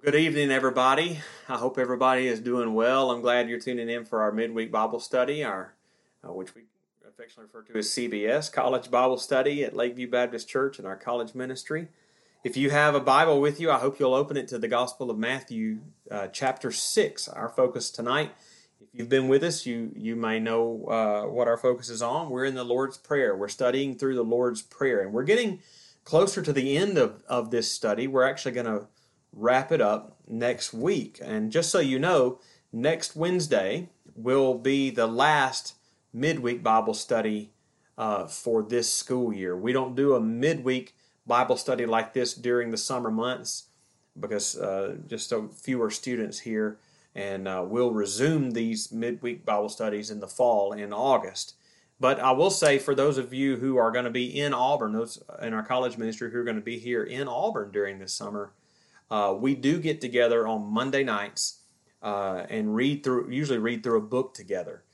Good evening, everybody. I hope everybody is doing well. I'm glad you're tuning in for our midweek Bible study, our uh, which we affectionately refer to as CBS, College Bible Study at Lakeview Baptist Church and our college ministry. If you have a Bible with you, I hope you'll open it to the Gospel of Matthew, uh, chapter six. Our focus tonight. If you've been with us, you you may know uh, what our focus is on. We're in the Lord's Prayer. We're studying through the Lord's Prayer, and we're getting closer to the end of, of this study. We're actually going to wrap it up next week. And just so you know, next Wednesday will be the last midweek Bible study uh, for this school year. We don't do a midweek Bible study like this during the summer months because uh, just so fewer students here. And uh, we'll resume these midweek Bible studies in the fall in August. But I will say for those of you who are going to be in Auburn, those in our college ministry who are going to be here in Auburn during this summer, uh, we do get together on Monday nights uh, and read through, usually read through a book together.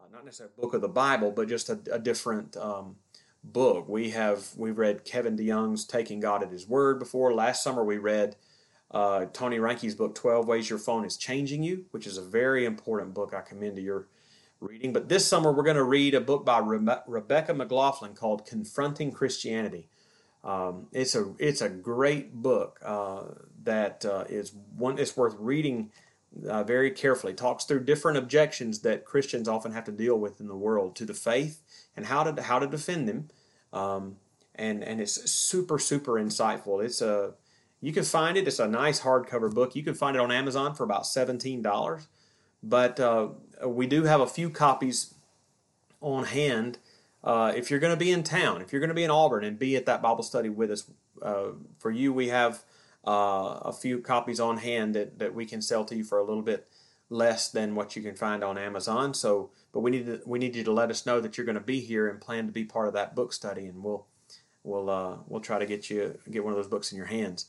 Uh, not necessarily a book of the Bible, but just a, a different um, book. We have we've read Kevin DeYoung's Taking God at His Word before. Last summer we read uh, Tony Reinke's book 12 Ways Your Phone is Changing You, which is a very important book I commend to your reading. But this summer we're going to read a book by Rebe- Rebecca McLaughlin called Confronting Christianity. Um, it's a it's a great book uh, that uh, is one. It's worth reading uh, very carefully. Talks through different objections that Christians often have to deal with in the world to the faith and how to how to defend them. Um, and and it's super super insightful. It's a you can find it. It's a nice hardcover book. You can find it on Amazon for about seventeen dollars. But uh, we do have a few copies on hand uh, if you're going to be in town, if you're going to be in Auburn and be at that Bible study with us, uh, for you, we have uh, a few copies on hand that, that we can sell to you for a little bit less than what you can find on Amazon. So, but we need to, we need you to let us know that you're going to be here and plan to be part of that book study, and we'll we'll uh, we'll try to get you get one of those books in your hands.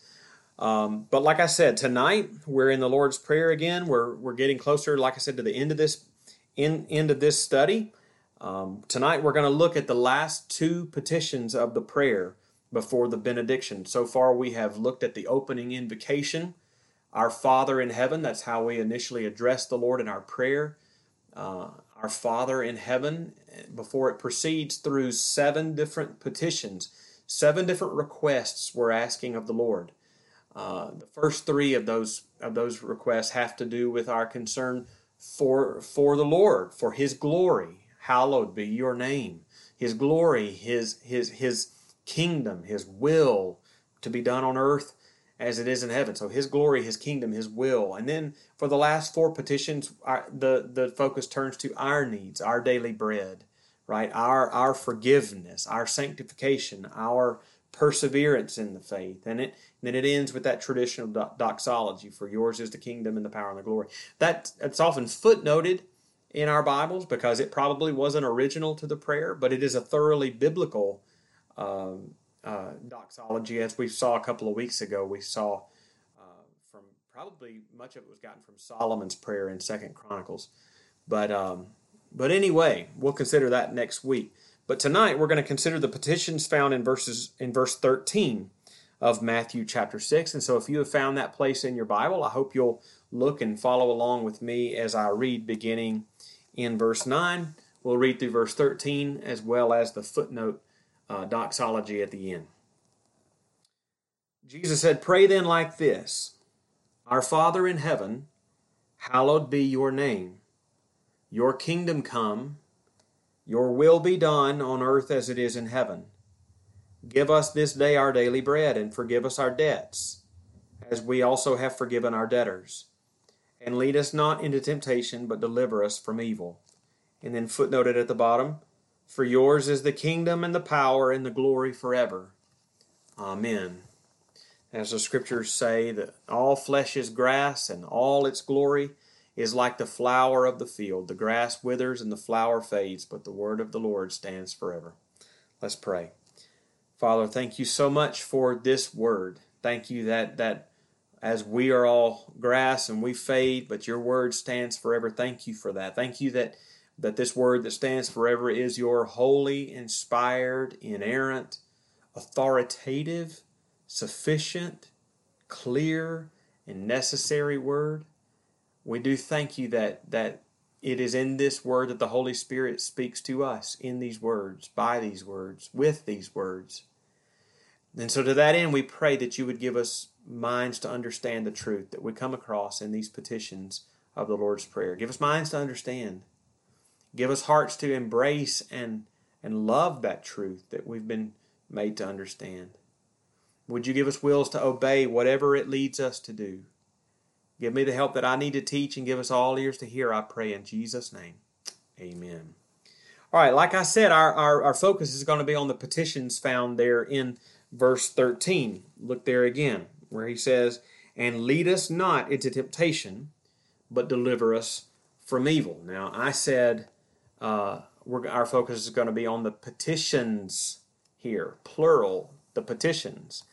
Um, but like I said, tonight we're in the Lord's Prayer again. We're we're getting closer, like I said, to the end of this in, end of this study. Um, tonight we're going to look at the last two petitions of the prayer before the benediction. So far we have looked at the opening invocation, our Father in heaven. That's how we initially address the Lord in our prayer. Uh, our Father in heaven, before it proceeds through seven different petitions, seven different requests we're asking of the Lord. Uh, the first three of those of those requests have to do with our concern for for the Lord, for His glory, hallowed be your name. His glory, his his his kingdom, his will to be done on earth as it is in heaven. So his glory, his kingdom, his will. And then for the last four petitions, our, the the focus turns to our needs, our daily bread, right? Our our forgiveness, our sanctification, our perseverance in the faith. And it and then it ends with that traditional doxology for yours is the kingdom and the power and the glory. That it's often footnoted in our Bibles because it probably wasn't original to the prayer, but it is a thoroughly biblical um, uh, doxology, as we saw a couple of weeks ago. We saw uh, from probably much of it was gotten from Solomon's prayer in Second Chronicles, but um, but anyway, we'll consider that next week. But tonight we're going to consider the petitions found in verses in verse thirteen of Matthew chapter 6. And so if you have found that place in your Bible, I hope you'll look and follow along with me as I read beginning in verse 9. We'll read through verse 13 as well as the footnote uh, doxology at the end. Jesus said, Pray then like this Our Father in heaven, hallowed be your name. Your kingdom come, your will be done on earth as it is in heaven. Give us this day our daily bread, and forgive us our debts, as we also have forgiven our debtors and lead us not into temptation, but deliver us from evil. And then footnoted at the bottom, for yours is the kingdom and the power and the glory forever. Amen. As the scriptures say, that all flesh is grass, and all its glory is like the flower of the field. The grass withers and the flower fades, but the word of the Lord stands forever. Let's pray. Father, thank you so much for this word. Thank you that that as we are all grass and we fade, but your word stands forever. Thank you for that. Thank you that, that this word that stands forever is your holy, inspired, inerrant, authoritative, sufficient, clear, and necessary word. We do thank you that that it is in this word that the Holy Spirit speaks to us in these words, by these words, with these words. And so, to that end, we pray that you would give us minds to understand the truth that we come across in these petitions of the Lord's Prayer. Give us minds to understand. Give us hearts to embrace and, and love that truth that we've been made to understand. Would you give us wills to obey whatever it leads us to do? Give me the help that I need to teach and give us all ears to hear, I pray in Jesus' name. Amen. All right, like I said, our, our, our focus is going to be on the petitions found there in verse 13. Look there again, where he says, And lead us not into temptation, but deliver us from evil. Now, I said uh, our focus is going to be on the petitions here, plural, the petitions.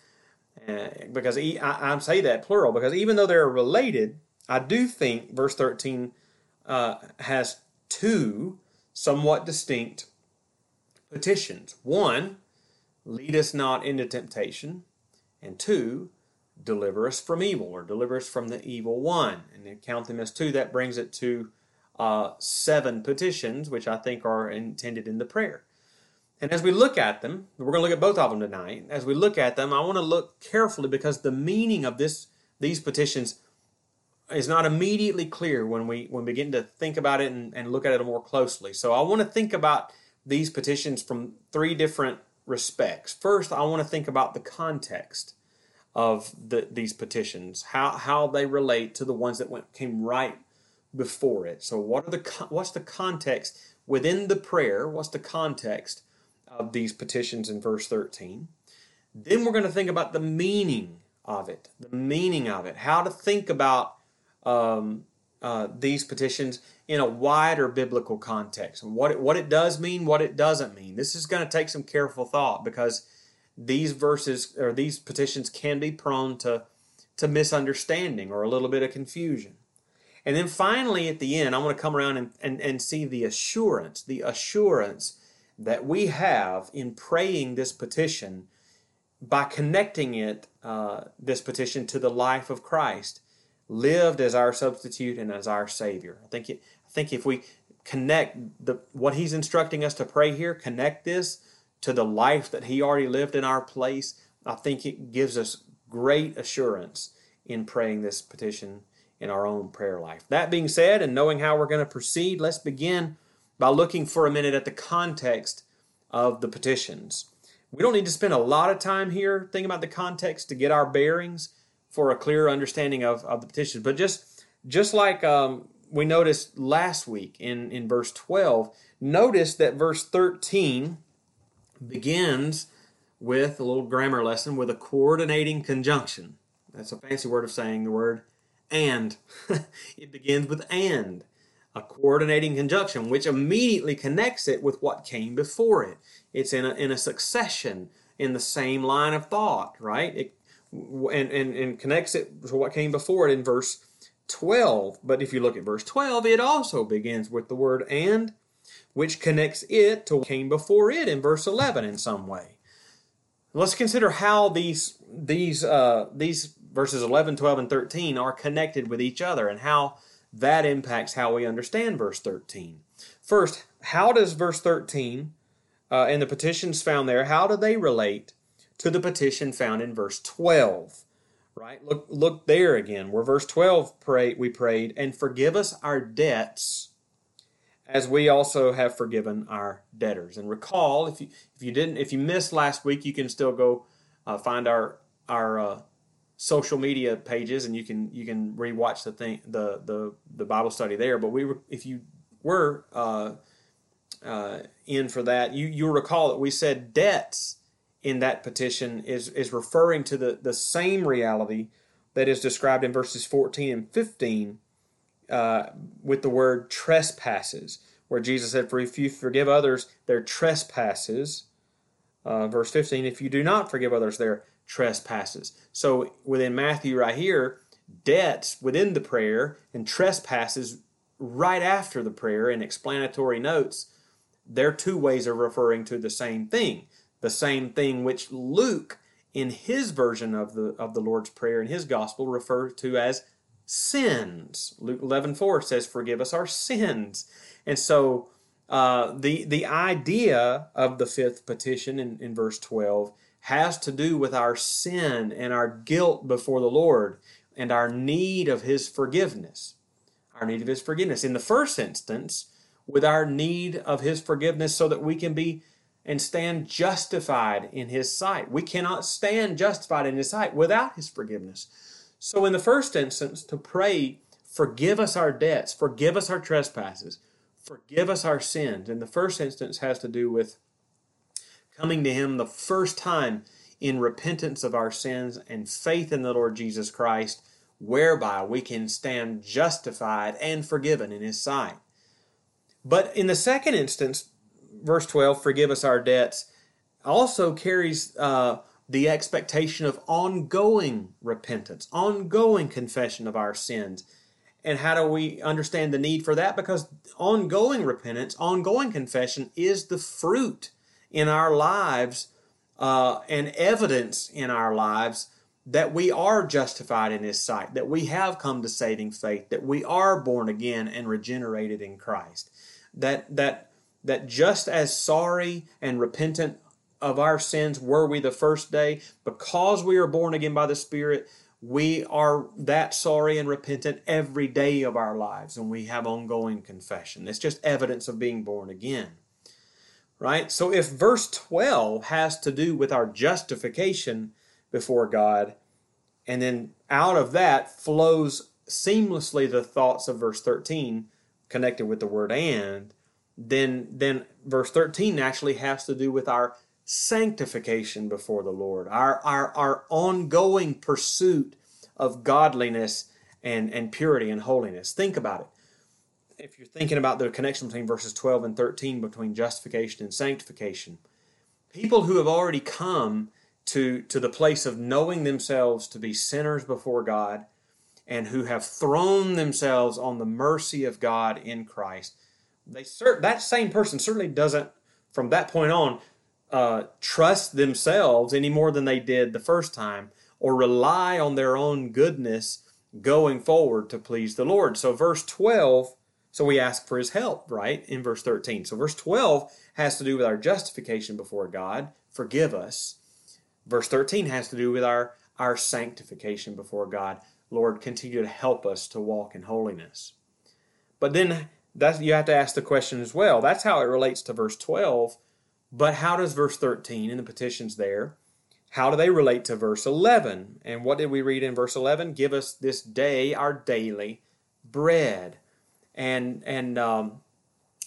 Uh, because I, say that plural because even though they're related, I do think verse 13 uh, has two somewhat distinct petitions. One, lead us not into temptation, and two, deliver us from evil or deliver us from the evil one. And you count them as two, that brings it to uh, seven petitions, which I think are intended in the prayer. And as we look at them, we're going to look at both of them tonight. As we look at them, I want to look carefully because the meaning of this these petitions is not immediately clear when we when we begin to think about it and, and look at it more closely. So I want to think about these petitions from three different respects. First, I want to think about the context of the, these petitions, how how they relate to the ones that went came right before it. So what are the what's the context within the prayer? What's the context of these petitions in verse 13. Then we're going to think about the meaning of it, the meaning of it, how to think about um, uh, these petitions in a wider biblical context, and what it, what it does mean, what it doesn't mean. This is going to take some careful thought because these verses or these petitions can be prone to to misunderstanding or a little bit of confusion. And then finally, at the end, I want to come around and, and, and see the assurance, the assurance that we have in praying this petition by connecting it, uh, this petition, to the life of Christ, lived as our substitute and as our Savior. I think, I think if we connect the, what He's instructing us to pray here, connect this to the life that He already lived in our place, I think it gives us great assurance in praying this petition in our own prayer life. That being said, and knowing how we're going to proceed, let's begin by looking for a minute at the context of the petitions. We don't need to spend a lot of time here thinking about the context to get our bearings for a clear understanding of, of the petitions. But just just like um, we noticed last week in, in verse 12, notice that verse 13 begins with a little grammar lesson with a coordinating conjunction. That's a fancy word of saying the word and. it begins with and a coordinating conjunction, which immediately connects it with what came before it. It's in a, in a succession in the same line of thought, right? It, and, and, and connects it to what came before it in verse 12. But if you look at verse 12, it also begins with the word and, which connects it to what came before it in verse 11 in some way. Let's consider how these, these, uh, these verses 11, 12, and 13 are connected with each other and how that impacts how we understand verse 13. First, how does verse 13 uh, and the petitions found there, how do they relate to the petition found in verse 12? Right? Look, look there again, where verse 12 pray, we prayed, and forgive us our debts as we also have forgiven our debtors. And recall, if you if you didn't if you missed last week, you can still go uh, find our our uh, social media pages and you can you can rewatch the thing the the the Bible study there. But we were if you were uh, uh, in for that, you you recall that we said debts in that petition is is referring to the the same reality that is described in verses 14 and 15 uh, with the word trespasses, where Jesus said, "For if you forgive others their trespasses." Uh, verse 15, if you do not forgive others their trespasses. So within Matthew, right here, debts within the prayer and trespasses right after the prayer in explanatory notes, they're two ways of referring to the same thing. The same thing which Luke in his version of the of the Lord's Prayer in his gospel refer to as sins. Luke 11 4 says, Forgive us our sins. And so uh, the, the idea of the fifth petition in, in verse 12 has to do with our sin and our guilt before the Lord and our need of His forgiveness. Our need of His forgiveness. In the first instance, with our need of His forgiveness so that we can be and stand justified in His sight. We cannot stand justified in His sight without His forgiveness. So, in the first instance, to pray, forgive us our debts, forgive us our trespasses, forgive us our sins. In the first instance, has to do with coming to Him the first time in repentance of our sins and faith in the Lord Jesus Christ, whereby we can stand justified and forgiven in His sight. But in the second instance, verse 12, forgive us our debts, also carries uh, the expectation of ongoing repentance, ongoing confession of our sins. And how do we understand the need for that? Because ongoing repentance, ongoing confession is the fruit in our lives uh, and evidence in our lives that we are justified in His sight, that we have come to saving faith, that we are born again and regenerated in Christ. That that that just as sorry and repentant of our sins were we the first day. Because we are born again by the Spirit, we are that sorry and repentant every day of our lives, and we have ongoing confession. It's just evidence of being born again. Right? So if verse 12 has to do with our justification before God, and then out of that flows seamlessly the thoughts of verse 13 connected with the word and, then then verse 13 actually has to do with our sanctification before the Lord, our, our, our ongoing pursuit of godliness and, and purity and holiness. Think about it. If you're thinking about the connection between verses 12 and 13 between justification and sanctification, people who have already come to, to the place of knowing themselves to be sinners before God and who have thrown themselves on the mercy of God in Christ, they cert- that same person certainly doesn't, from that point on, uh, trust themselves any more than they did the first time or rely on their own goodness going forward to please the Lord. So, verse 12, so we ask for his help, right? In verse 13. So, verse 12 has to do with our justification before God, forgive us. Verse 13 has to do with our, our sanctification before God. Lord, continue to help us to walk in holiness. But then that's, you have to ask the question as well. That's how it relates to verse 12 but how does verse 13 and the petitions there, how do they relate to verse 11? And what did we read in verse 11? Give us this day our daily bread. And and um,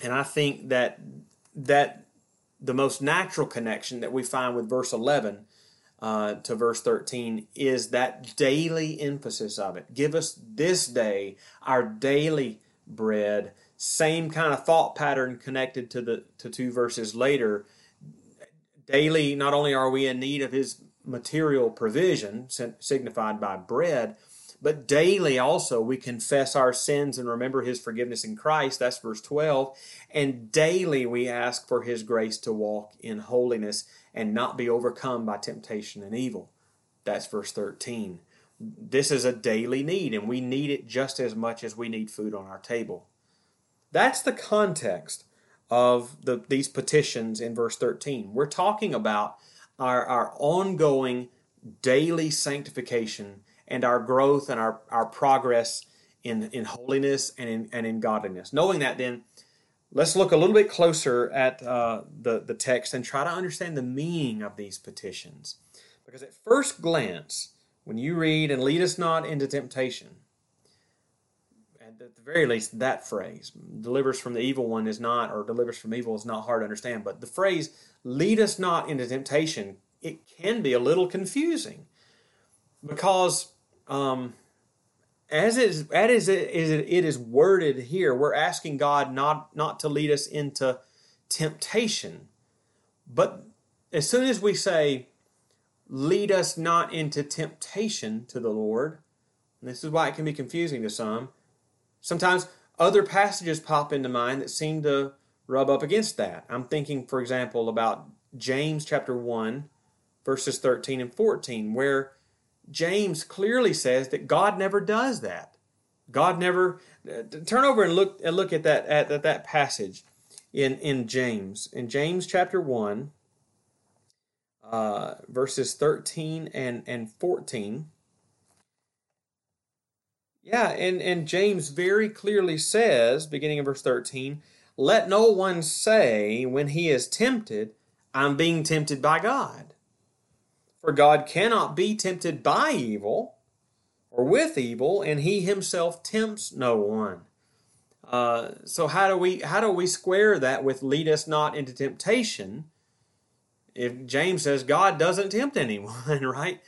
and I think that that the most natural connection that we find with verse 11 uh, to verse 13 is that daily emphasis of it. Give us this day our daily bread same kind of thought pattern connected to the to two verses later. Daily, not only are we in need of His material provision, signified by bread, but daily also we confess our sins and remember His forgiveness in Christ. That's verse 12. And daily we ask for His grace to walk in holiness and not be overcome by temptation and evil. That's verse 13. This is a daily need, and we need it just as much as we need food on our table. That's the context of the, these petitions in verse 13. We're talking about our, our ongoing daily sanctification and our growth and our, our progress in, in holiness and in, and in godliness. Knowing that, then, let's look a little bit closer at uh, the, the text and try to understand the meaning of these petitions. Because at first glance, when you read, and lead us not into temptation, at the very least, that phrase, delivers from the evil one, is not, or delivers from evil is not hard to understand. But the phrase, lead us not into temptation, it can be a little confusing because um, as it is, as it is, it is worded here, we're asking God not, not to lead us into temptation. But as soon as we say, lead us not into temptation to the Lord, this is why it can be confusing to some Sometimes other passages pop into mind that seem to rub up against that. I'm thinking, for example, about James chapter 1, verses 13 and 14, where James clearly says that God never does that. God never uh, turn over and look and look at that at, at that passage in in James in James chapter one, uh, verses thirteen and and fourteen. Yeah, and and James very clearly says, beginning in verse thirteen, let no one say when he is tempted, I'm being tempted by God. For God cannot be tempted by evil or with evil, and he himself tempts no one. Uh, so how do we how do we square that with lead us not into temptation? If James says God doesn't tempt anyone, right?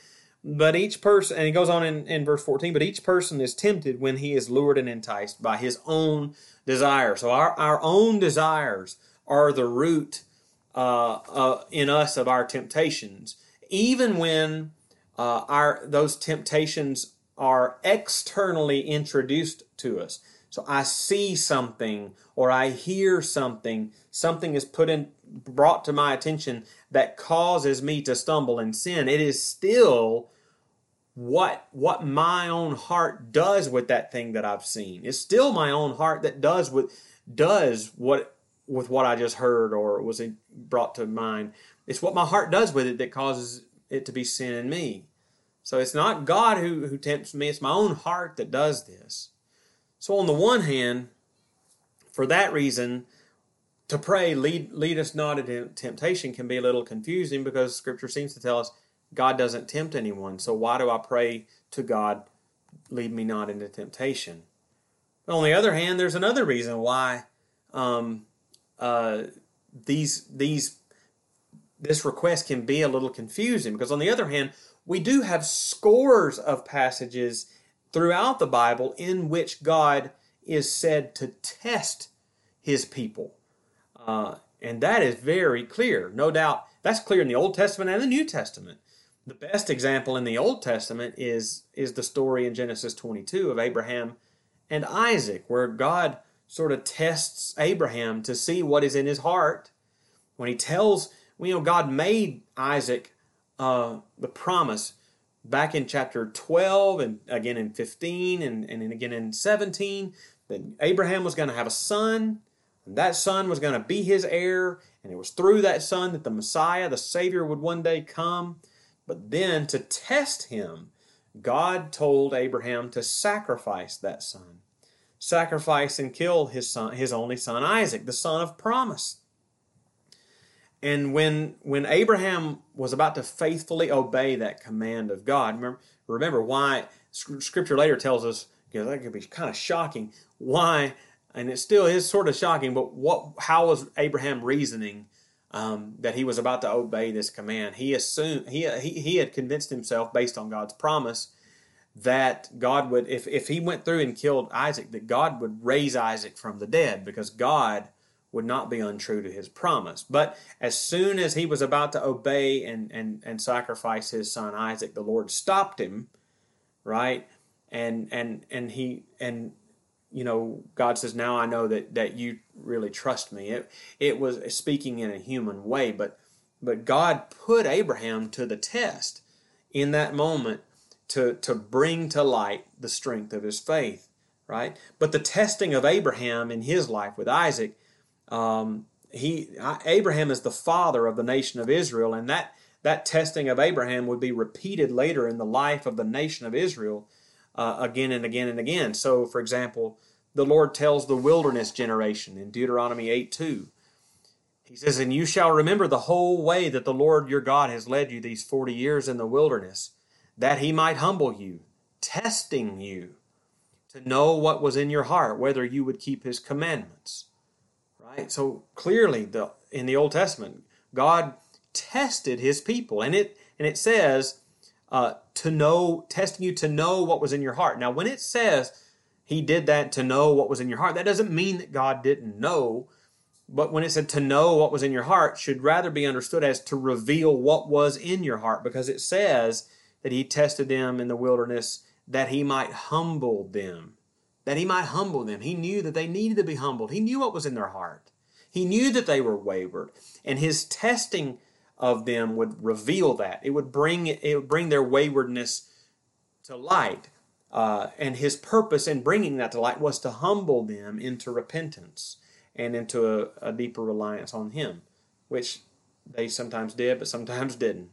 But each person, and he goes on in, in verse 14, but each person is tempted when he is lured and enticed by his own desire. So our, our own desires are the root uh, uh, in us of our temptations. Even when uh, our those temptations are externally introduced to us. So I see something or I hear something, something is put in brought to my attention that causes me to stumble and sin. It is still what what my own heart does with that thing that I've seen. It's still my own heart that does with does what with what I just heard or was brought to mind. It's what my heart does with it that causes it to be sin in me. So it's not God who, who tempts me, it's my own heart that does this. So on the one hand, for that reason, to pray, lead, lead us not into temptation can be a little confusing because Scripture seems to tell us God doesn't tempt anyone. So why do I pray to God, lead me not into temptation? But on the other hand, there's another reason why um, uh, these these this request can be a little confusing because on the other hand, we do have scores of passages throughout the Bible in which God is said to test his people. Uh, and that is very clear. No doubt that's clear in the Old Testament and the New Testament. The best example in the Old Testament is, is the story in Genesis 22 of Abraham and Isaac, where God sort of tests Abraham to see what is in his heart. When he tells, you know, God made Isaac uh, the promise back in chapter 12 and again in 15 and, and again in 17 that Abraham was going to have a son and that son was going to be his heir and it was through that son that the Messiah, the Savior, would one day come. But then to test him, God told Abraham to sacrifice that son. Sacrifice and kill his son, his only son Isaac, the son of promise. And when when Abraham was about to faithfully obey that command of God, remember, remember why Scripture later tells us, because that could be kind of shocking, why, and it still is sort of shocking, but what how was Abraham reasoning um, that he was about to obey this command? He assumed he, he he had convinced himself based on God's promise that God would, if if he went through and killed Isaac, that God would raise Isaac from the dead because God would not be untrue to his promise. But as soon as he was about to obey and, and, and sacrifice his son Isaac, the Lord stopped him, right? And and and he and you know, God says, Now I know that, that you really trust me. It it was speaking in a human way, but but God put Abraham to the test in that moment to, to bring to light the strength of his faith, right? But the testing of Abraham in his life with Isaac um, he Abraham is the father of the nation of Israel, and that that testing of Abraham would be repeated later in the life of the nation of Israel uh, again and again and again. So, for example, the Lord tells the wilderness generation in Deuteronomy 8 2. He says, And you shall remember the whole way that the Lord your God has led you these 40 years in the wilderness, that he might humble you, testing you to know what was in your heart, whether you would keep his commandments. Right? So clearly the in the Old Testament, God tested his people. And it and it says uh, to know, testing you to know what was in your heart. Now, when it says he did that to know what was in your heart, that doesn't mean that God didn't know. But when it said to know what was in your heart, should rather be understood as to reveal what was in your heart, because it says that he tested them in the wilderness that he might humble them that he might humble them. He knew that they needed to be humbled. He knew what was in their heart. He knew that they were wayward. And his testing of them would reveal that. It would bring it would bring their waywardness to light. Uh, and his purpose in bringing that to light was to humble them into repentance and into a, a deeper reliance on him, which they sometimes did, but sometimes didn't.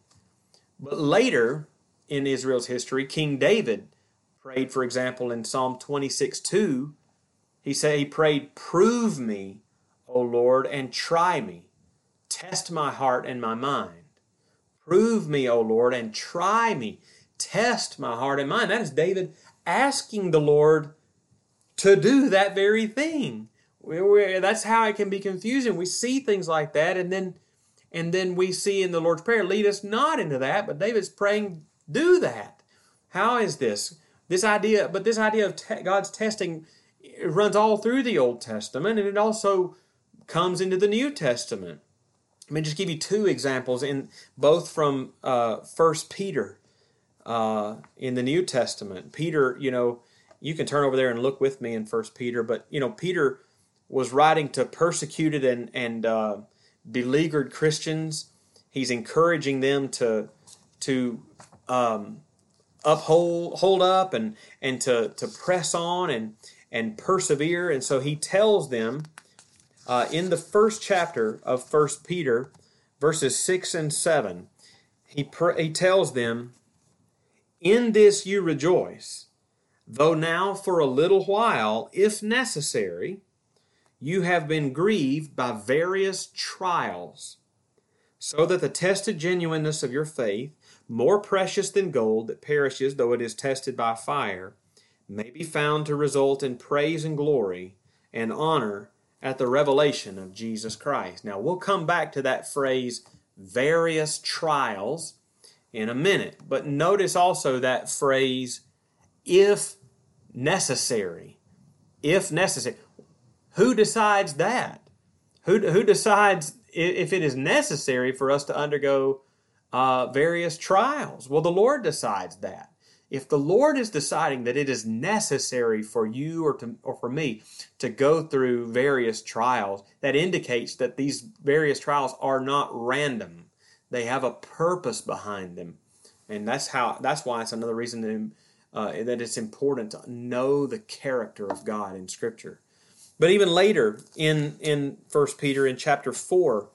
But later in Israel's history, King David prayed, for example, in Psalm 26 2, he said he prayed, Prove me, O Lord, and try me. Test my heart and my mind. Prove me, O Lord, and try me. Test my heart and mind. That is David asking the Lord to do that very thing. That's how it can be confusing. We see things like that, and then and then we see in the Lord's Prayer, lead us not into that, but David's praying, do that. How is this? This idea, but this idea of te- God's testing runs all through the Old Testament, and it also comes into the New Testament. Let me just give you two examples in both from uh, First Peter uh, in the New Testament. Peter, you know, you can turn over there and look with me in First Peter, but you know, Peter was writing to persecuted and and uh, beleaguered Christians. He's encouraging them to to um, uphold hold up and and to to press on and and persevere. And so he tells them uh, in the first chapter of First Peter, verses six and seven, he pr- he tells them, "In this you rejoice, though now for a little while, if necessary." you have been grieved by various trials, so that the tested genuineness of your faith, more precious than gold that perishes though it is tested by fire, may be found to result in praise and glory and honor at the revelation of Jesus Christ. Now, we'll come back to that phrase, various trials, in a minute. But notice also that phrase, if necessary. If necessary. Who decides that? Who, who decides if it is necessary for us to undergo uh, various trials? Well, the Lord decides that. If the Lord is deciding that it is necessary for you or, to, or for me to go through various trials, that indicates that these various trials are not random. They have a purpose behind them. And that's how that's why it's another reason that, uh, that it's important to know the character of God in Scripture. But even later in in First Peter in chapter four,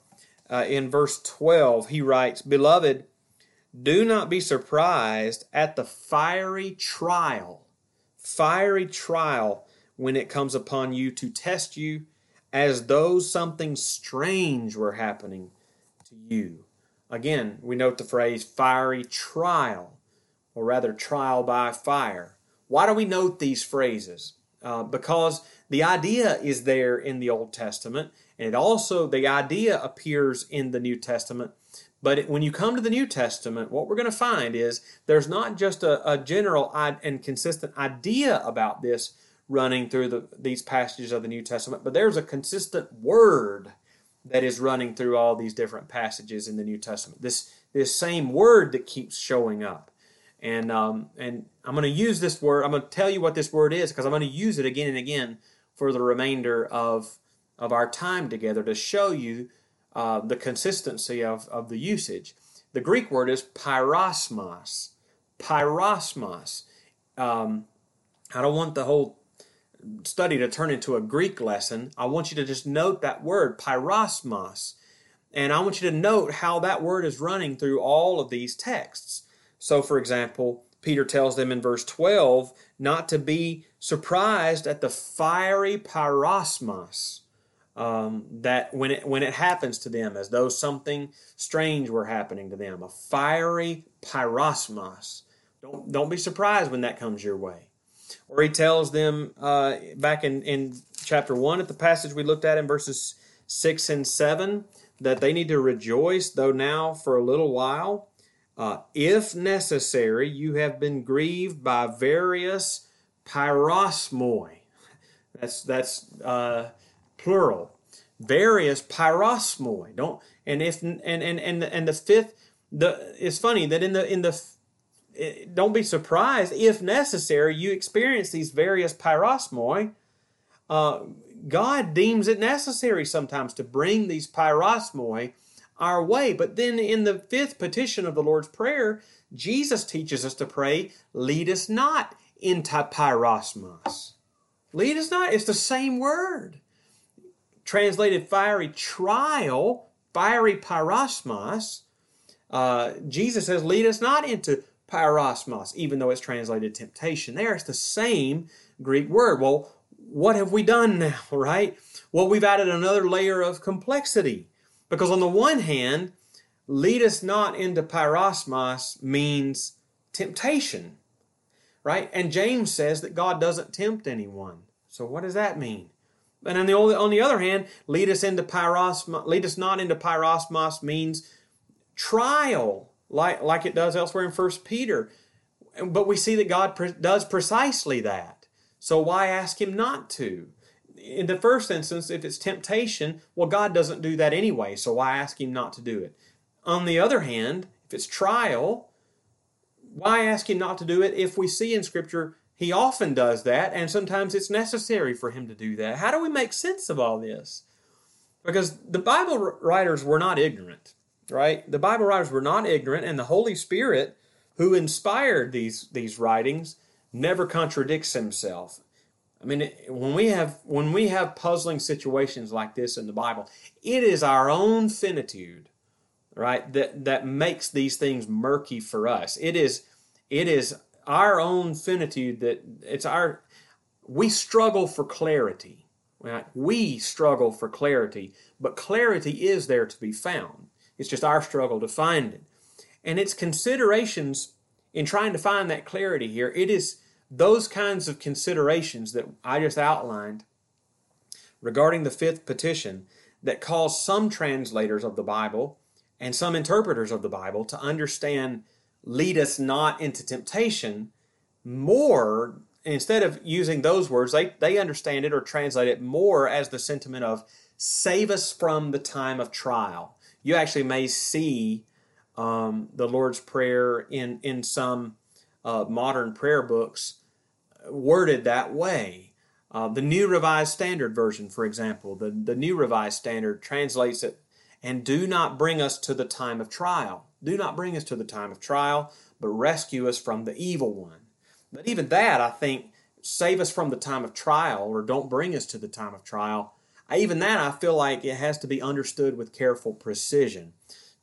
uh, in verse twelve, he writes, "Beloved, do not be surprised at the fiery trial, fiery trial when it comes upon you to test you, as though something strange were happening to you." Again, we note the phrase "fiery trial," or rather, trial by fire. Why do we note these phrases? Uh, because the idea is there in the Old Testament, and it also the idea appears in the New Testament. But when you come to the New Testament, what we're going to find is there's not just a, a general and consistent idea about this running through the, these passages of the New Testament, but there's a consistent word that is running through all these different passages in the New Testament. This this same word that keeps showing up. And um, and I'm going to use this word. I'm going to tell you what this word is because I'm going to use it again and again for the remainder of of our time together to show you uh, the consistency of, of the usage. The Greek word is peirasmos. Peirasmos. Um, I don't want the whole study to turn into a Greek lesson. I want you to just note that word, peirasmos. And I want you to note how that word is running through all of these texts. So, for example, Peter tells them in verse 12 not to be surprised at the fiery peirasmos um, that when it when it happens to them, as though something strange were happening to them, a fiery peirasmos. Don't don't be surprised when that comes your way. Or he tells them uh, back in in chapter one at the passage we looked at in verses six and seven that they need to rejoice, though now for a little while uh, if necessary, you have been grieved by various peirasmoi. That's that's uh, plural. Various peirasmoi. Don't and if and and and and the fifth. The it's funny that in the in the eh, don't be surprised if necessary you experience these various peirasmoi. Uh, God deems it necessary sometimes to bring these peirasmoi our way. But then in the fifth petition of the Lord's Prayer, Jesus teaches us to pray, lead us not into peirasmos. Lead us not, it's the same word. Translated fiery trial, fiery peirasmos. Uh, Jesus says, lead us not into peirasmos, even though it's translated temptation. There, it's the same Greek word. Well, what have we done now, right? Well, we've added another layer of complexity. Because on the one hand, lead us not into peirasmos means temptation, right? And James says that God doesn't tempt anyone. So what does that mean? And on the, on the other hand, lead us into peirasmos, lead us not into peirasmos means trial, like, like it does elsewhere in First Peter. But we see that God pre- does precisely that. So why ask him not to? In the first instance, if it's temptation, well, God doesn't do that anyway, so why ask him not to do it? On the other hand, if it's trial, why ask him not to do it if we see in Scripture he often does that, and sometimes it's necessary for him to do that? How do we make sense of all this? Because the Bible writers were not ignorant, right? The Bible writers were not ignorant, and the Holy Spirit, who inspired these, these writings, never contradicts himself. I mean, when we have when we have puzzling situations like this in the Bible, it is our own finitude, right, that that makes these things murky for us. It is it is our own finitude that it's our we struggle for clarity. Right? We struggle for clarity, but clarity is there to be found. It's just our struggle to find it. And it's considerations in trying to find that clarity here. It is those kinds of considerations that I just outlined regarding the fifth petition that cause some translators of the Bible and some interpreters of the Bible to understand lead us not into temptation more instead of using those words they, they understand it or translate it more as the sentiment of save us from the time of trial you actually may see um, the lord's prayer in in some uh, modern prayer books worded that way. Uh, the New Revised Standard Version, for example, the, the New Revised Standard translates it, and do not bring us to the time of trial. Do not bring us to the time of trial, but rescue us from the evil one. But even that, I think, save us from the time of trial, or don't bring us to the time of trial. Even that, I feel like it has to be understood with careful precision.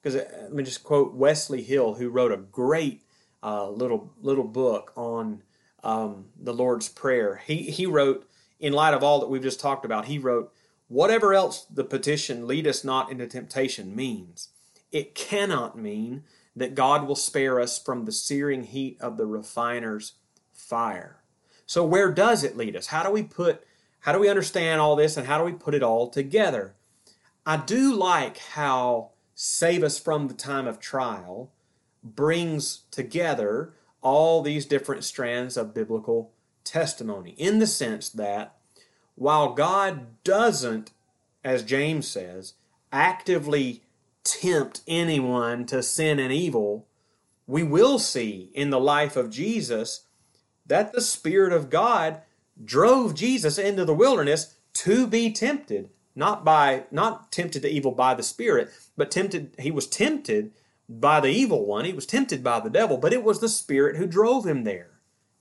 Because uh, let me just quote Wesley Hill, who wrote a great uh, little little book on um, the Lord's Prayer. He, he wrote, in light of all that we've just talked about, he wrote, Whatever else the petition, lead us not into temptation, means, it cannot mean that God will spare us from the searing heat of the refiner's fire. So where does it lead us? How do we put how do we understand all this and how do we put it all together? I do like how save us from the time of trial brings together all these different strands of biblical testimony in the sense that while God doesn't, as James says, actively tempt anyone to sin and evil, we will see in the life of Jesus that the Spirit of God drove Jesus into the wilderness to be tempted, not by not tempted to evil by the Spirit, but tempted he was tempted by the evil one. He was tempted by the devil, but it was the Spirit who drove him there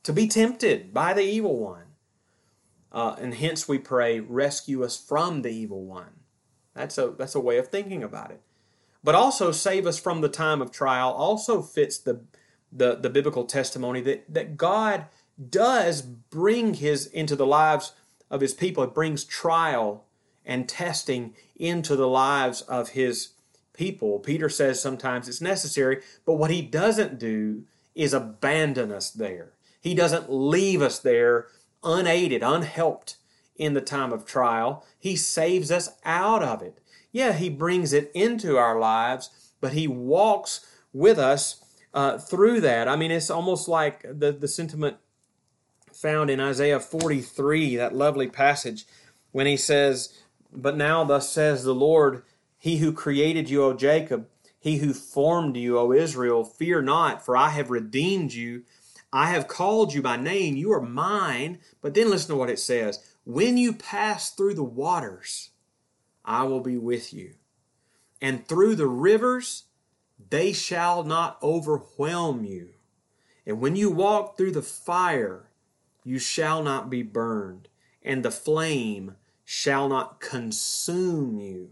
to be tempted by the evil one. Uh, and hence we pray, rescue us from the evil one. That's a, that's a way of thinking about it. But also save us from the time of trial also fits the, the, the biblical testimony that, that God does bring his into the lives of his people. It brings trial and testing into the lives of his people. Peter says sometimes it's necessary, but what he doesn't do is abandon us there. He doesn't leave us there unaided, unhelped in the time of trial. He saves us out of it. Yeah, he brings it into our lives, but he walks with us uh, through that. I mean, it's almost like the, the sentiment found in Isaiah 43, that lovely passage, when he says, But now thus says the Lord, he who created you, O Jacob, he who formed you, O Israel, fear not, for I have redeemed you. I have called you by name. You are mine. But then listen to what it says When you pass through the waters, I will be with you. and through the rivers, they shall not overwhelm you. And when you walk through the fire, you shall not be burned, and the flame shall not consume you.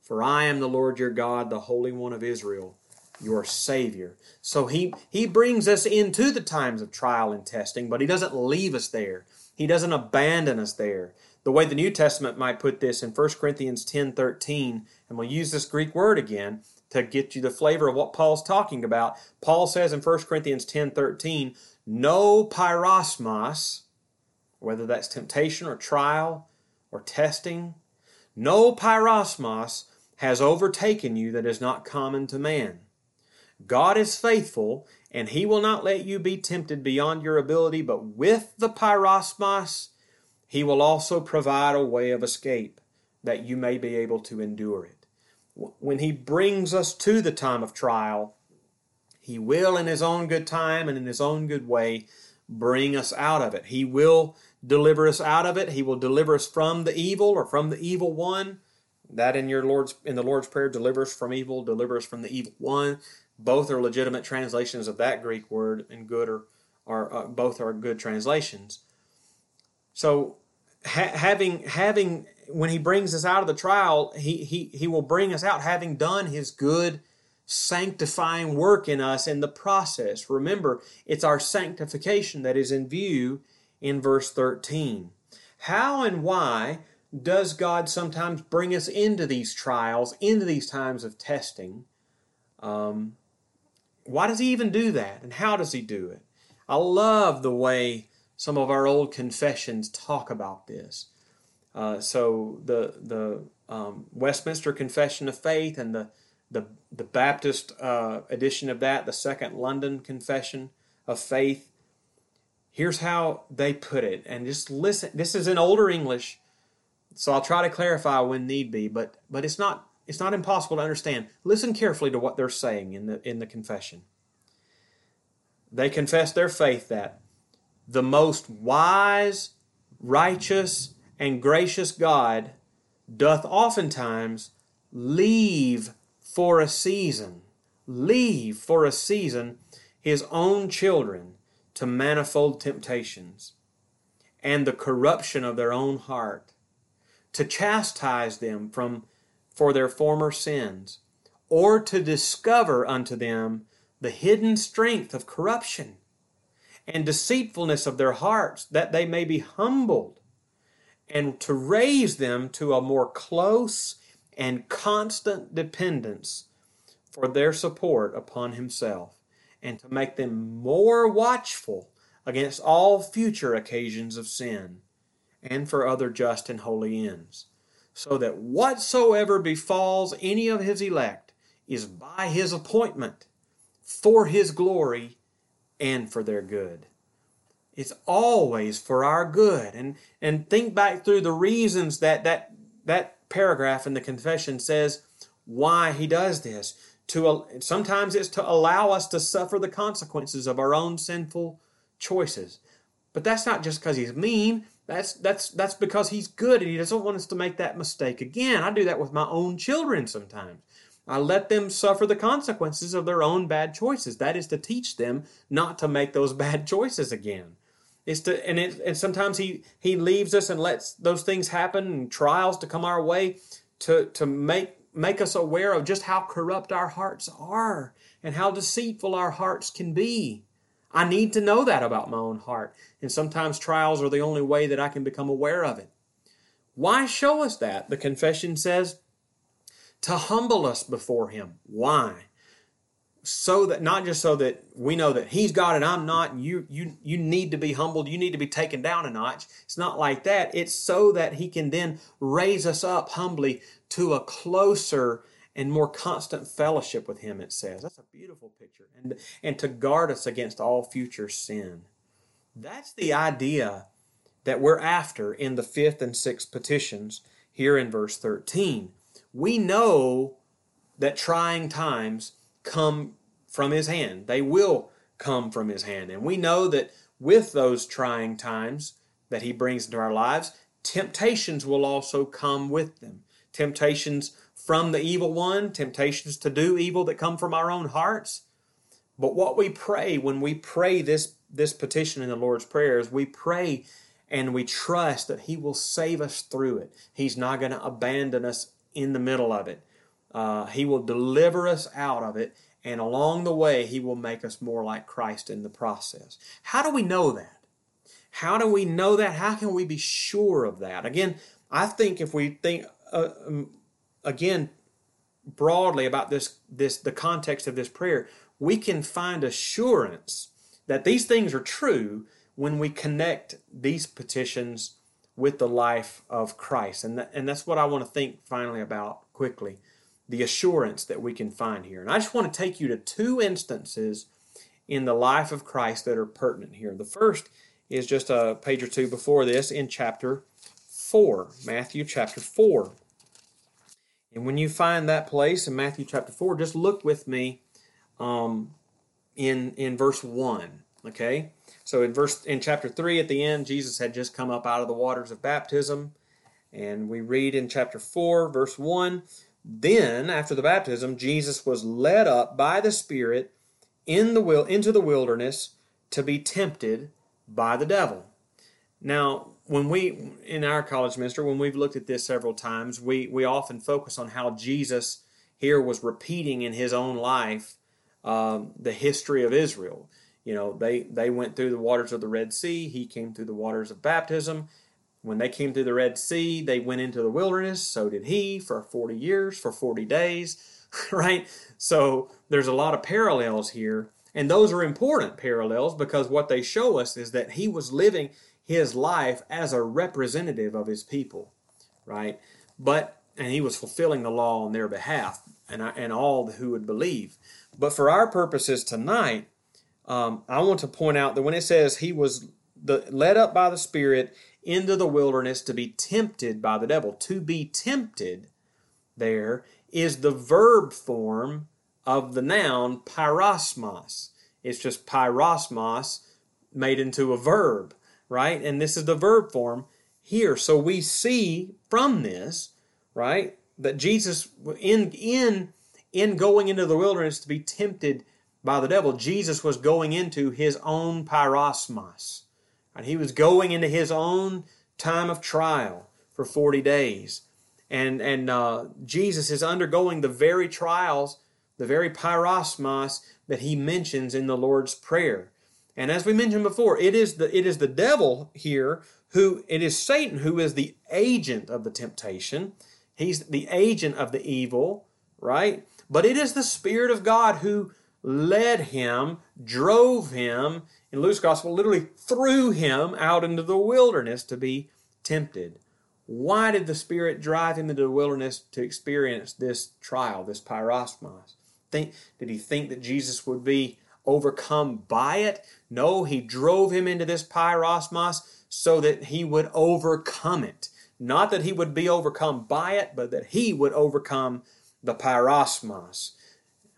For I am the Lord your God, the Holy One of Israel, your Savior. So he, he brings us into the times of trial and testing, but he doesn't leave us there. He doesn't abandon us there. The way the New Testament might put this in 1 Corinthians 10 13, and we'll use this Greek word again to get you the flavor of what Paul's talking about. Paul says in 1 Corinthians 10 13, no peirasmos, whether that's temptation or trial or testing, no peirasmos has overtaken you that is not common to man. God is faithful, and he will not let you be tempted beyond your ability, but with the peirasmos, he will also provide a way of escape that you may be able to endure it. When he brings us to the time of trial, he will, in his own good time and in his own good way, bring us out of it. He will deliver us out of it. He will deliver us from the evil or from the evil one. That in your Lord's in the Lord's prayer, deliver us from evil, deliver us from the evil one. Both are legitimate translations of that Greek word, and good are, are uh, both are good translations. So, ha- having having when he brings us out of the trial, he he he will bring us out having done his good sanctifying work in us in the process. Remember, it's our sanctification that is in view in verse 13. How and why does God sometimes bring us into these trials, into these times of testing? Um, why does He even do that? And how does He do it? I love the way some of our old confessions talk about this. Uh, so the the um, Westminster Confession of Faith and the the, the Baptist uh, edition of that, the Second London Confession of Faith. Here's how they put it, and just listen. This is in older English, so I'll try to clarify when need be, but but it's not it's not impossible to understand. Listen carefully to what they're saying in the in the confession. They confess their faith that the most wise, righteous, and gracious God doth oftentimes leave for a season, leave for a season his own children to manifold temptations and the corruption of their own heart, to chastise them from for their former sins, or to discover unto them the hidden strength of corruption and deceitfulness of their hearts, that they may be humbled, and to raise them to a more close and constant dependence for their support upon Himself, and to make them more watchful against all future occasions of sin, and for other just and holy ends, so that whatsoever befalls any of His elect is by His appointment, for His glory, and for their good. It's always for our good. And, and think back through the reasons that, that that paragraph in the confession says why he does this. To sometimes it's to allow us to suffer the consequences of our own sinful choices. But that's not just because he's mean. That's that's that's because he's good and he doesn't want us to make that mistake again. I do that with my own children sometimes. I let them suffer the consequences of their own bad choices. That is to teach them not to make those bad choices again. It's to and it and sometimes he he leaves us and lets those things happen and trials to come our way to to make make us aware of just how corrupt our hearts are and how deceitful our hearts can be. I need to know that about my own heart. And sometimes trials are the only way that I can become aware of it. Why show us that? The confession says to humble us before him. Why? so that not just so that we know that he's God and I'm not, and you you you need to be humbled, you need to be taken down a notch. It's not like that. It's so that he can then raise us up humbly to a closer and more constant fellowship with him, it says. That's a beautiful picture. And and to guard us against all future sin. That's the idea that we're after in the fifth and sixth petitions here in verse 13. We know that trying times come from his hand. They will come from his hand. And we know that with those trying times that he brings into our lives, temptations will also come with them. temptations from the evil one, temptations to do evil that come from our own hearts. But what we pray when we pray this, this petition in the Lord's Prayer is we pray and we trust that He will save us through it. He's not going to abandon us in the middle of it. Uh, he will deliver us out of it, and along the way, He will make us more like Christ in the process. How do we know that? How do we know that? How can we be sure of that? Again, I think if we think uh, um, again broadly about this this the context of this prayer, we can find assurance that these things are true when we connect these petitions with the life of Christ. And that, and that's what I want to think finally about quickly, the assurance that we can find here. And I just want to take you to two instances in the life of Christ that are pertinent here. The first is just a page or two before this in chapter 4, Matthew chapter 4. And when you find that place in Matthew chapter 4, just look with me um, in, in verse 1. Okay? So in verse in chapter 3 at the end, Jesus had just come up out of the waters of baptism. And we read in chapter 4, verse 1 Then, after the baptism, Jesus was led up by the Spirit in the will into the wilderness to be tempted by the devil. Now, when we in our college ministry, when we've looked at this several times, we we often focus on how Jesus here was repeating in his own life um, the history of Israel. You know, they they went through the waters of the Red Sea. He came through the waters of baptism. When they came through the Red Sea, they went into the wilderness. So did he for 40 years, for 40 days, right? So there's a lot of parallels here. And those are important parallels because what they show us is that he was living his life as a representative of his people, right? But and he was fulfilling the law on their behalf and and all who would believe. But for our purposes tonight, um, I want to point out that when it says he was the, led up by the Spirit into the wilderness to be tempted by the devil, to be tempted there is the verb form of the noun peirasmos. It's just peirasmos made into a verb right? And this is the verb form here. So we see from this, right, that Jesus in in in going into the wilderness to be tempted by the devil, Jesus was going into his own peirasmos. And he was going into his own time of trial for 40 days. And, and uh, Jesus is undergoing the very trials, the very peirasmos that he mentions in the Lord's Prayer. And as we mentioned before, it is the it is the devil here who it is Satan who is the agent of the temptation. He's the agent of the evil, right? But it is the Spirit of God who led him, drove him, in Luke's gospel, literally threw him out into the wilderness to be tempted. Why did the Spirit drive him into the wilderness to experience this trial, this peirasmos? Think, did he think that Jesus would be overcome by it. No, he drove him into this peirasmos so that he would overcome it. Not that he would be overcome by it, but that he would overcome the peirasmos.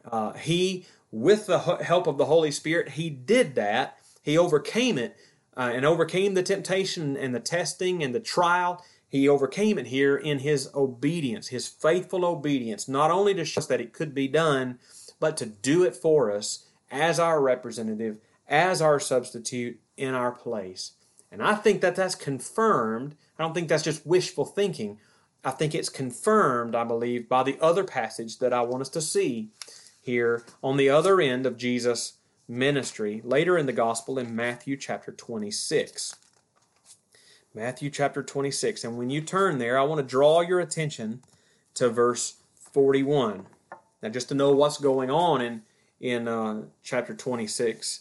Uh, he, with the help of the Holy Spirit, he did that. He overcame it uh, and overcame the temptation and the testing and the trial. He overcame it here in his obedience, his faithful obedience, not only to show us that it could be done, but to do it for us as our representative, as our substitute in our place. And I think that that's confirmed. I don't think that's just wishful thinking. I think it's confirmed, I believe, by the other passage that I want us to see here on the other end of Jesus' ministry, later in the gospel in Matthew chapter 26. Matthew chapter 26. And when you turn there, I want to draw your attention to verse 41. Now, just to know what's going on in in uh, chapter 26.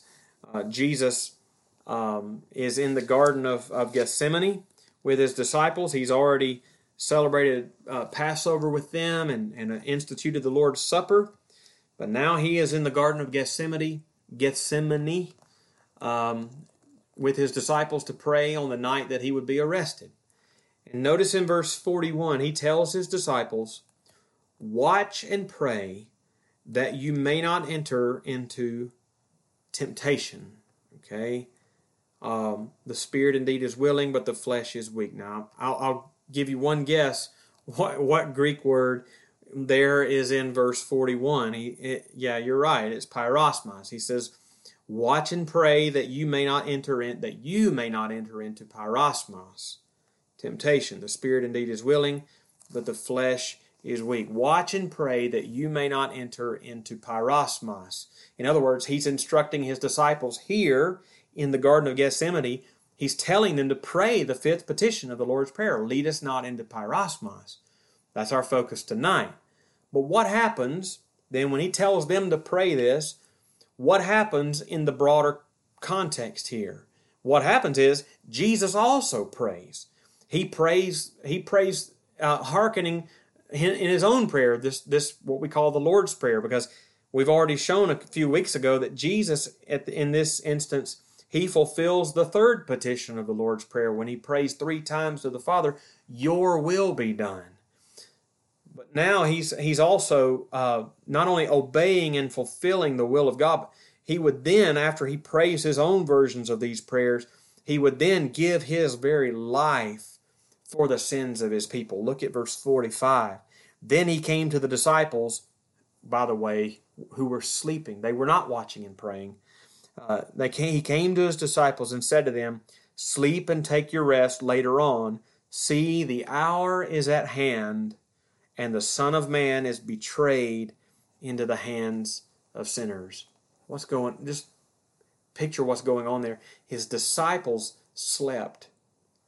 Uh, Jesus um, is in the Garden of, of Gethsemane with his disciples. He's already celebrated uh, Passover with them and, and instituted the Lord's Supper. But now he is in the Garden of Gethsemane, Gethsemane um, with his disciples to pray on the night that he would be arrested. And notice in verse 41, he tells his disciples, Watch and pray that you may not enter into temptation. Okay? Um, the spirit indeed is willing, but the flesh is weak. Now, I'll, I'll give you one guess what what Greek word there is in verse 41. He, it, yeah, you're right. It's peirasmos. He says, "Watch and pray that you may not enter in that you may not enter into peirasmos, temptation. The spirit indeed is willing, but the flesh is weak. Watch and pray that you may not enter into peirasmos." In other words, he's instructing his disciples here in the Garden of Gethsemane. He's telling them to pray the fifth petition of the Lord's Prayer: "Lead us not into peirasmos." That's our focus tonight. But what happens then when he tells them to pray this? What happens in the broader context here? What happens is Jesus also prays. He prays. He prays, uh, hearkening in, his own prayer. This this what we call the Lord's prayer, because we've already shown a few weeks ago that Jesus, at the, in this instance, he fulfills the third petition of the Lord's prayer when he prays three times to the Father, "Your will be done." But now he's he's also uh, not only obeying and fulfilling the will of God, but he would then, after he prays his own versions of these prayers, he would then give his very life for the sins of his people. Look at verse 45. Then he came to the disciples, by the way, who were sleeping. They were not watching and praying. Uh, they came, he came to his disciples and said to them, Sleep and take your rest later on. See, the hour is at hand and the Son of Man is betrayed into the hands of sinners. What's going just picture what's going on there. His disciples slept.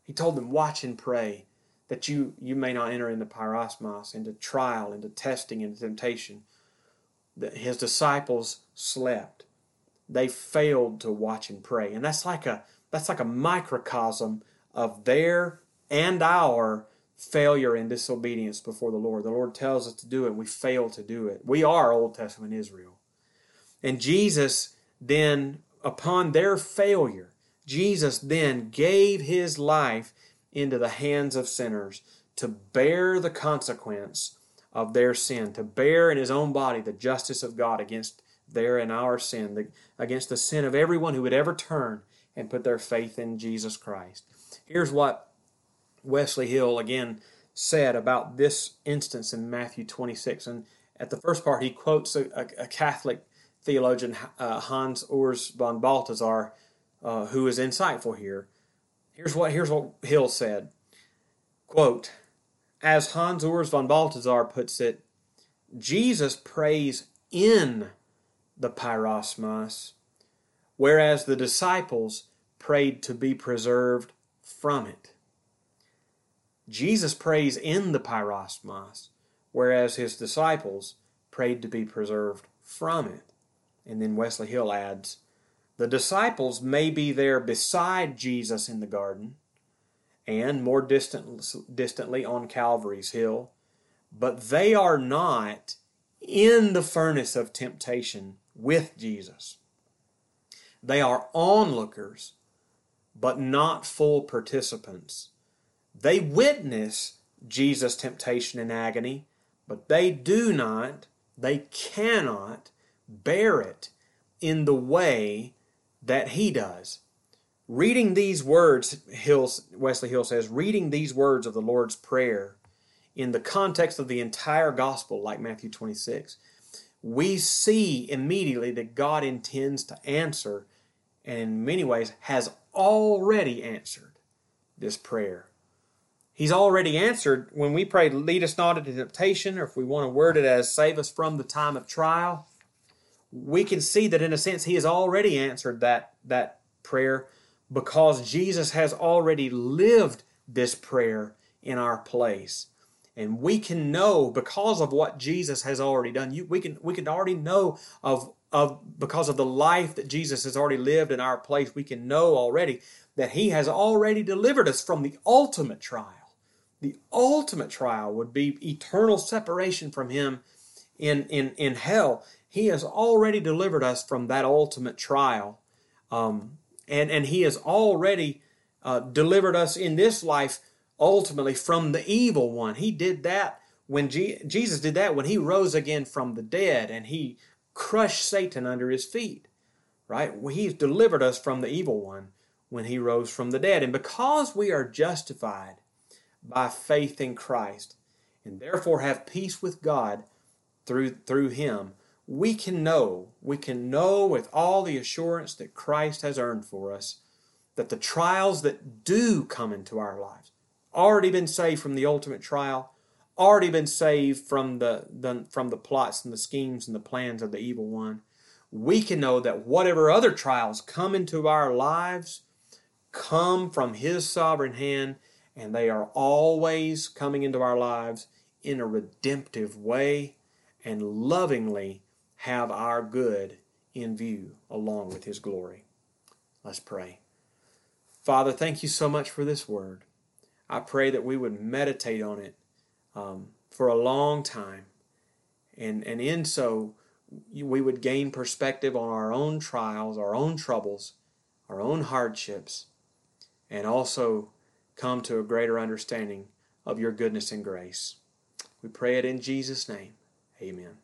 He told them, watch and pray that you, you may not enter into peirasmos, into trial, into testing, into temptation. That his disciples slept. They failed to watch and pray. And that's like a that's like a microcosm of their and our failure and disobedience before the Lord. The Lord tells us to do it, we fail to do it. We are Old Testament Israel. And Jesus then, upon their failure, Jesus then gave his life into the hands of sinners to bear the consequence of their sin, to bear in his own body the justice of God against their and our sin, the, against the sin of everyone who would ever turn and put their faith in Jesus Christ. Here's what Wesley Hill again said about this instance in Matthew 26. And at the first part, he quotes a, a, a Catholic theologian, uh, Hans Urs von Balthasar, uh, who is insightful here. Here's what, here's what Hill said quote, As Hans Urs von Balthasar puts it, Jesus prays in the peirasmos, whereas the disciples prayed to be preserved from it. Jesus prays in the peirasmos, whereas his disciples prayed to be preserved from it. And then Wesley Hill adds, the disciples may be there beside Jesus in the garden and more distant, distantly on Calvary's hill, but they are not in the furnace of temptation with Jesus. They are onlookers, but not full participants they witness Jesus' temptation and agony, but they do not, they cannot bear it in the way that he does. Reading these words, Wesley Hill says, reading these words of the Lord's Prayer in the context of the entire gospel, like Matthew 26, we see immediately that God intends to answer, and in many ways has already answered this prayer. He's already answered when we pray, lead us not into temptation, or if we want to word it as save us from the time of trial. We can see that in a sense he has already answered that, that prayer because Jesus has already lived this prayer in our place. And we can know because of what Jesus has already done. You, we can we can already know of of because of the life that Jesus has already lived in our place. We can know already that He has already delivered us from the ultimate trial the ultimate trial would be eternal separation from him in, in, in hell. He has already delivered us from that ultimate trial. Um, and, and he has already uh, delivered us in this life ultimately from the evil one. He did that when Jesus did that when he rose again from the dead and he crushed Satan under his feet. Right? He's delivered us from the evil one when he rose from the dead. And because we are justified by faith in Christ. and therefore have peace with God through through him, we can know, we can know with all the assurance that Christ has earned for us that the trials that do come into our lives, already been saved from the ultimate trial, already been saved from the, the from the plots and the schemes and the plans of the evil one, we can know that whatever other trials come into our lives come from his sovereign hand and they are always coming into our lives in a redemptive way and lovingly have our good in view along with his glory. Let's pray. Father, thank you so much for this word. I pray that we would meditate on it um, for a long time. And, and in so, we would gain perspective on our own trials, our own troubles, our own hardships, and also come to a greater understanding of your goodness and grace. We pray it in Jesus' name. Amen.